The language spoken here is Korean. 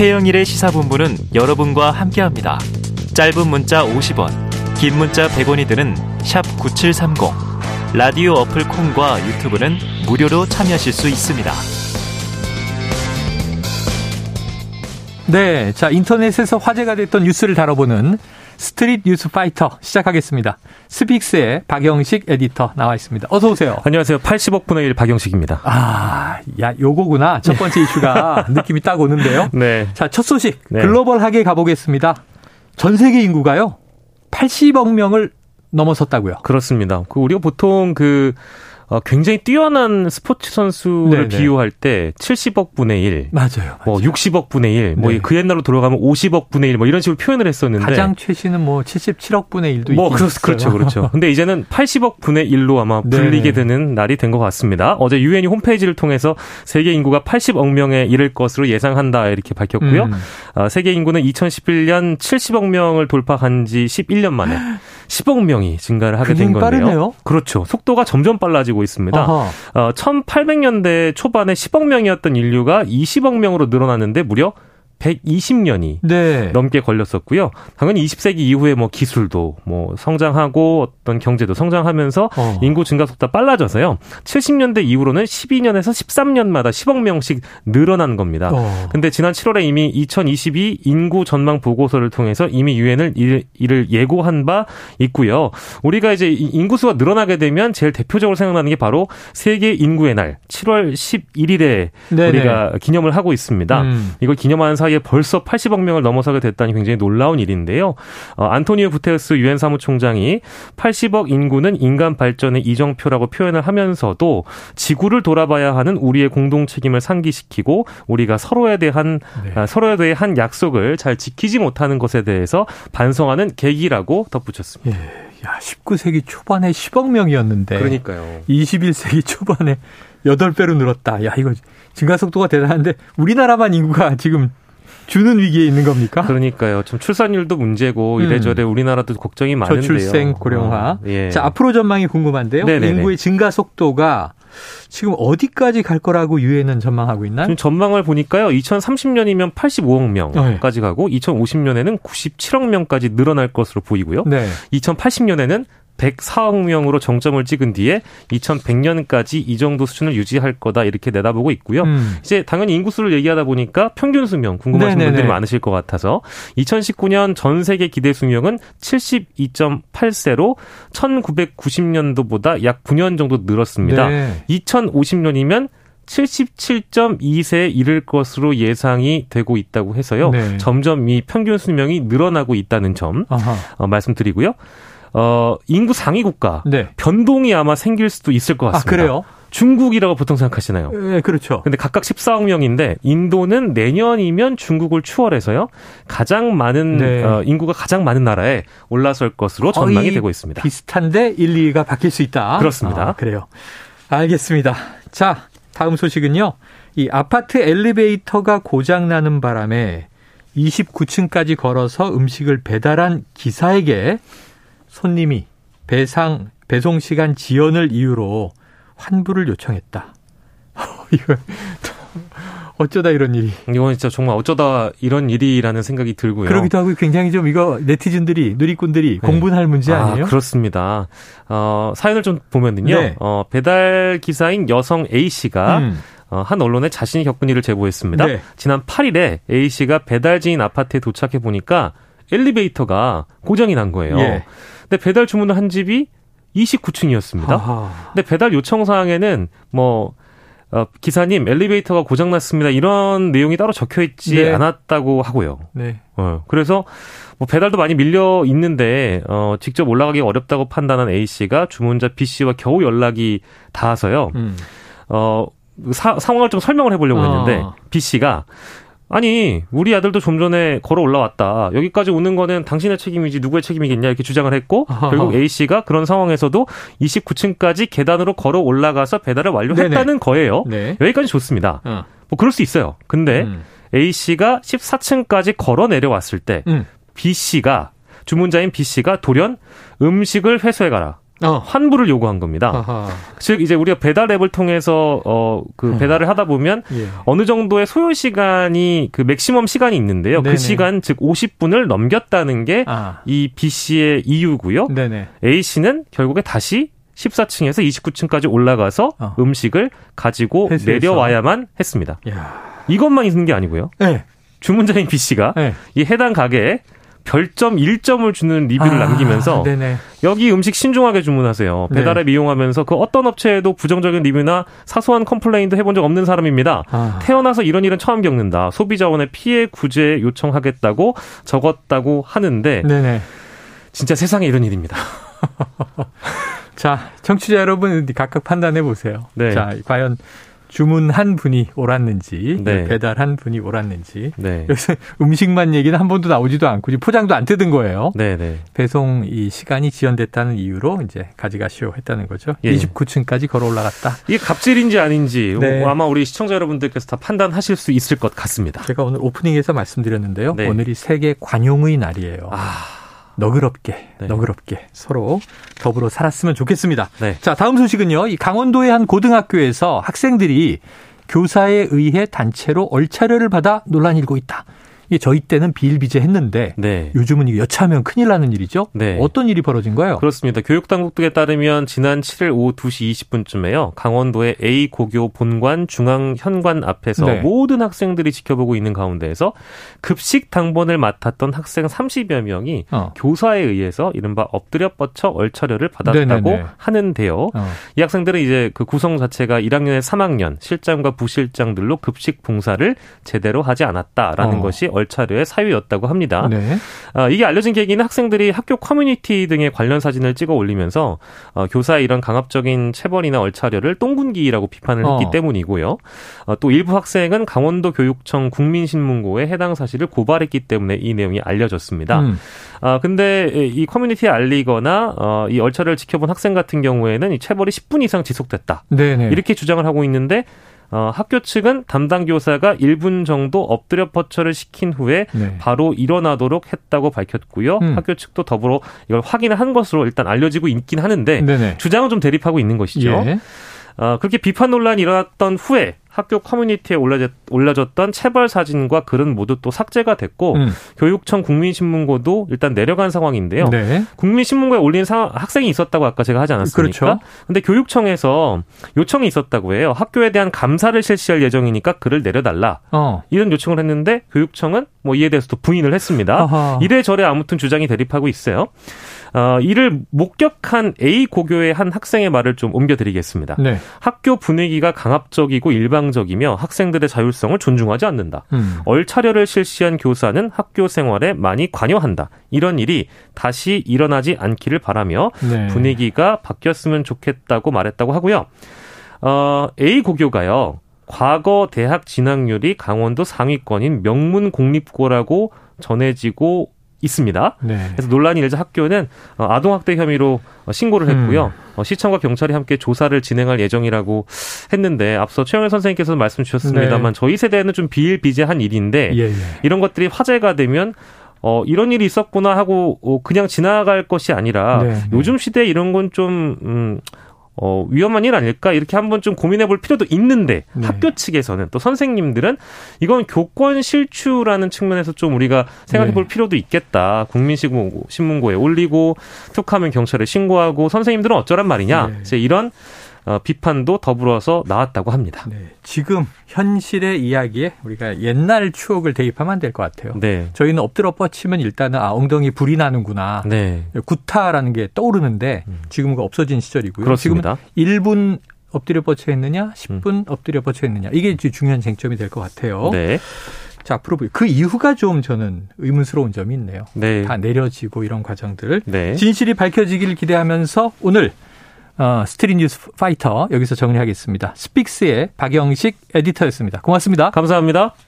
최영일의 시사본부는 여러분과 함께합니다. 짧은 문자 50원, 긴 문자 100원이 드는 9730. 라디오 어플 콩과 유튜브는 무료로 참여하실 수 있습니다. 네. 자, 인터넷에서 화제가 됐던 뉴스를 다뤄보는 스트릿 뉴스 파이터 시작하겠습니다. 스픽스의 박영식 에디터 나와 있습니다. 어서 오세요. 안녕하세요. 80억 분의 1 박영식입니다. 아, 야, 요거구나. 첫 번째 이슈가 느낌이 딱 오는데요. 네. 자, 첫 소식. 네. 글로벌하게 가보겠습니다. 전 세계 인구가요. 80억 명을 넘어섰다고요. 그렇습니다. 그 우리가 보통 그 어, 굉장히 뛰어난 스포츠 선수를 네네. 비유할 때 70억 분의 1, 맞아요. 뭐 60억 분의 1, 뭐 네. 그 옛날로 돌아가면 50억 분의 1, 뭐 이런 식으로 표현을 했었는데 가장 최신은 뭐 77억 분의 1도 뭐 그렇. 그렇죠, 그렇죠. 근데 이제는 80억 분의 1로 아마 네. 불리게 되는 날이 된 것 같습니다. 어제 유엔이 홈페이지를 통해서 세계 인구가 80억 명에 이를 것으로 예상한다 이렇게 밝혔고요. 음. 아, 세계 인구는 2011년 70억 명을 돌파한 지 11년 만에 10억 명이 증가를 하게 된 건데요. 빠르네요. 그렇죠. 속도가 점점 빨라지고 있습니다. 아하. 어, 1800년대 초반에 10억 명이었던 인류가 20억 명으로 늘어났는데 무려 120년이 네. 넘게 걸렸었고요. 당연히 20세기 이후에 뭐 기술도 뭐 성장하고 어떤 경제도 성장하면서 어. 인구 증가 속도가 빨라져서요. 70년대 이후로는 12년에서 13년마다 10억 명씩 늘어난 겁니다. 어. 근데 지난 7월에 이미 2022 인구 전망 보고서를 통해서 이미 유엔을 이를, 예고한 바 있고요. 우리가 이제 이 인구수가 늘어나게 되면 제일 대표적으로 생각나는 게 바로 세계 인구의 날 7월 11일에 네네. 우리가 기념을 하고 있습니다. 음. 이걸 기념하는 사이 에 벌써 80억 명을 넘어서게 됐다니 굉장히 놀라운 일인데요. 어, 안토니오 구테우스 유엔 사무총장이 80억 인구는 인간 발전의 이정표라고 표현을 하면서도 지구를 돌아봐야 하는 우리의 공동 책임을 상기시키고 우리가 서로에 대한 네. 아, 서로에 대해 한 약속을 잘 지키지 못하는 것에 대해서 반성하는 계기라고 덧붙였습니다. 예. 야, 19세기 초반에 10억 명이었는데 그러니까요. 21세기 초반에 8배로 늘었다. 야, 이거 증가 속도가 대단한데 우리나라만 인구가 지금 주는 위기에 있는 겁니까? 그러니까요. 좀 출산율도 문제고 음. 이래저래 우리나라도 걱정이 많은데요. 저출생 고령화. 어, 예. 자, 앞으로 전망이 궁금한데요. 네네네. 인구의 증가 속도가 지금 어디까지 갈 거라고 유엔은 전망하고 있나요? 지금 전망을 보니까요. 2030년이면 85억 명까지 네. 가고 2050년에는 97억 명까지 늘어날 것으로 보이고요. 네. 2080년에는 104억 명으로 정점을 찍은 뒤에 2100년까지 이 정도 수준을 유지할 거다 이렇게 내다보고 있고요. 음. 이제 당연히 인구수를 얘기하다 보니까 평균 수명 궁금하신 네네네. 분들이 많으실 것 같아서 2019년 전 세계 기대 수명은 72.8세로 1990년도보다 약 9년 정도 늘었습니다. 네. 2050년이면 77.2세에 이를 것으로 예상이 되고 있다고 해서요. 네. 점점 이 평균 수명이 늘어나고 있다는 점. 어, 말씀드리고요. 어, 인구 상위 국가 네. 변동이 아마 생길 수도 있을 것 아, 같습니다. 그래요? 중국이라고 보통 생각하시나요? 네, 그렇죠. 근데 각각 14억 명인데 인도는 내년이면 중국을 추월해서요. 가장 많은 네. 어, 인구가 가장 많은 나라에 올라설 것으로 전망이 되고 있습니다. 비슷한데 1, 2가 바뀔 수 있다. 그렇습니다. 아, 그래요. 알겠습니다. 자, 다음 소식은요. 이 아파트 엘리베이터가 고장 나는 바람에 29층까지 걸어서 음식을 배달한 기사에게 손님이 배상 배송 시간 지연을 이유로 환불을 요청했다. 이거 어쩌다 이런 일이. 이건 진짜 정말 어쩌다 이런 일이라는 생각이 들고요. 그러기도 하고 굉장히 좀 이거 네티즌들이 누리꾼들이 공분할 문제 아니에요? 아, 그렇습니다. 어, 사연을 좀 보면은요. 네. 어, 배달 기사인 여성 A 씨가 음. 어, 한 언론에 자신이 겪은 일을 제보했습니다. 네. 지난 8일에 A 씨가 배달지인 아파트에 도착해 보니까 엘리베이터가 고장이 난 거예요. 예. 근데 배달 주문을 한 집이 29층이었습니다. 아하. 근데 배달 요청 사항에는 뭐 어, 기사님 엘리베이터가 고장 났습니다. 이런 내용이 따로 적혀 있지 네. 않았다고 하고요. 네. 어, 그래서 뭐 배달도 많이 밀려 있는데 어, 직접 올라가기 어렵다고 판단한 A 씨가 주문자 B 씨와 겨우 연락이 닿아서요. 음. 어, 사, 상황을 좀 설명을 해보려고 했는데 어. B 씨가 아니 우리 아들도 좀 전에 걸어 올라왔다. 여기까지 오는 거는 당신의 책임이지 누구의 책임이겠냐 이렇게 주장을 했고. 결국 A 씨가 그런 상황에서도 29층까지 계단으로 걸어 올라가서 배달을 완료했다는 네네. 거예요. 네. 여기까지 좋습니다. 어. 뭐 그럴 수 있어요. 근데 음. A 씨가 14층까지 걸어 내려왔을 때 음. B 씨가 주문자인 B 씨가 돌연 음식을 회수해 가라. 어. 환불을 요구한 겁니다. 아하. 즉 이제 우리가 배달 앱을 통해서 어그 음. 배달을 하다 보면 예. 어느 정도의 소요 시간이 그 맥시멈 시간이 있는데요. 그 네네. 그 시간 즉 50분을 넘겼다는 게이 아. B 씨의 이유고요. 네네. A 씨는 결국에 다시 14층에서 29층까지 올라가서 어. 음식을 가지고 회수해서. 내려와야만 했습니다. 야. 이것만 있는 게 아니고요. 네. 주문자인 B 씨가 네. 이 해당 가게에 별점 1점을 주는 리뷰를 아, 남기면서 네네. 여기 음식 신중하게 주문하세요. 네. 배달앱 네. 이용하면서 그 어떤 업체에도 부정적인 리뷰나 사소한 complain도 해본 적 없는 사람입니다. 아. 태어나서 이런 일은 처음 겪는다. 소비자원의 피해 구제 요청하겠다고 적었다고 하는데 네네. 진짜 세상에 이런 일입니다. 자, 청취자 여러분 각각 판단해 보세요. 네. 자, 과연 주문한 분이 옳았는지 네. 배달한 분이 옳았는지 네. 여기서 음식만 얘기는 한 번도 나오지도 않고 포장도 안 뜯은 거예요. 네, 네. 배송 이 시간이 지연됐다는 이유로 이제 가져가시오 했다는 거죠. 예. 29층까지 걸어 올라갔다. 이게 갑질인지 아닌지 네. 아마 우리 시청자 여러분들께서 다 판단하실 수 있을 것 같습니다. 제가 오늘 오프닝에서 말씀드렸는데요. 네. 오늘이 세계 관용의 날이에요. 아. 너그럽게 네. 너그럽게 서로 더불어 살았으면 좋겠습니다. 네. 자 다음 소식은요. 이 강원도의 한 고등학교에서 학생들이 교사에 의해 단체로 얼차려를 받아 논란이 일고 있다. 이게 저희 때는 비일비재했는데 네. 요즘은 이거 여차하면 큰일 나는 일이죠. 네. 어떤 일이 벌어진 거예요? 그렇습니다. 교육당국에 따르면 지난 7일 오후 2시 20분쯤에요. 강원도의 A 고교 본관 중앙 현관 앞에서 네. 모든 학생들이 지켜보고 있는 가운데에서 급식 당번을 맡았던 학생 30여 명이 어. 교사에 의해서 이른바 엎드려 뻗쳐 얼차려를 받았다고 네네네. 하는데요. 어. 이 학생들은 이제 그 구성 자체가 1학년에 3학년 실장과 부실장들로 급식 봉사를 제대로 하지 않았다라는 어. 것이 얼차려의 사유였다고 합니다. 네. 어, 이게 알려진 계기는 학생들이 학교 커뮤니티 등의 관련 사진을 찍어 올리면서 어, 교사의 이런 강압적인 체벌이나 얼차려를 똥군기라고 비판을 했기 어. 때문이고요. 어, 또 일부 학생은 강원도 교육청 국민신문고에 해당 사실을 고발했기 때문에 이 내용이 알려졌습니다. 음. 아 근데 이 커뮤니티에 알리거나 어, 이 얼차려를 지켜본 학생 같은 경우에는 이 체벌이 10분 이상 지속됐다. 네네. 이렇게 주장을 하고 있는데 어, 학교 측은 담당 교사가 1분 정도 엎드려 퍼쳐를 시킨 후에 네. 바로 일어나도록 했다고 밝혔고요. 음. 학교 측도 더불어 이걸 확인을 한 것으로 일단 알려지고 있긴 하는데 네네. 주장은 좀 대립하고 있는 것이죠. 예. 어, 그렇게 비판 논란이 일어났던 후에 학교 커뮤니티에 올려졌, 올려졌 던 체벌 사진과 글은 모두 또 삭제가 됐고 음. 교육청 국민신문고도 일단 내려간 상황인데요. 네. 국민신문고에 올린 상, 학생이 있었다고 아까 제가 하지 않았습니까? 그렇죠. 근데 교육청에서 요청이 있었다고 해요. 학교에 대한 감사를 실시할 예정이니까 글을 내려달라. 어. 이런 요청을 했는데 교육청은 뭐 이에 대해서도 부인을 했습니다. 아하. 이래저래 아무튼 주장이 대립하고 있어요. 어, 이를 목격한 A 고교의 한 학생의 말을 좀 옮겨드리겠습니다. 네. 학교 분위기가 강압적이고 일방적이며 학생들의 자율성을 존중하지 않는다. 음. 얼차려를 실시한 교사는 학교 생활에 많이 관여한다. 이런 일이 다시 일어나지 않기를 바라며 네. 분위기가 바뀌었으면 좋겠다고 말했다고 하고요. 어, A 고교가요. 과거 대학 진학률이 강원도 상위권인 명문 공립고라고 전해지고 있습니다. 네. 그래서 논란이 일자 학교는 어, 아동학대 혐의로 어, 신고를 했고요. 음. 시청과 경찰이 함께 조사를 진행할 예정이라고 했는데 앞서 최영일 선생님께서 말씀 주셨습니다만 네. 저희 세대는 좀 비일비재한 일인데 예, 예. 이런 것들이 화제가 되면 어, 이런 일이 있었구나 하고, 어, 그냥 지나갈 것이 아니라, 네, 네. 요즘 시대에 이런 건 좀, 음, 어, 위험한 일 아닐까 이렇게 한번 좀 고민해 볼 필요도 있는데 네. 학교 측에서는 또 선생님들은 이건 교권 실추라는 측면에서 좀 우리가 생각해 볼 네. 필요도 있겠다. 국민신문고에 올리고 툭하면 경찰에 신고하고 선생님들은 어쩌란 말이냐. 네. 이제 이런 어, 비판도 더불어서 나왔다고 합니다. 네. 지금 현실의 이야기에 우리가 옛날 추억을 대입하면 안 될 것 같아요. 네. 저희는 엎드려 뻗치면 일단은 아 엉덩이 불이 나는구나. 네. 구타라는 게 떠오르는데 음. 지금은 없어진 시절이고요. 그렇습니다. 지금은 1분 엎드려 뻗쳐 했느냐, 10분 음. 엎드려 뻗쳐 했느냐. 이게 중요한 쟁점이 될 것 같아요. 네. 자, 앞으로 그 이후가 좀 저는 의문스러운 점이 있네요. 네. 다 내려지고 이런 과정들. 네. 진실이 밝혀지기를 기대하면서 오늘 어, 스트릿 뉴스 파이터 여기서 정리하겠습니다. 스픽스의 박영식 에디터였습니다. 고맙습니다. 감사합니다.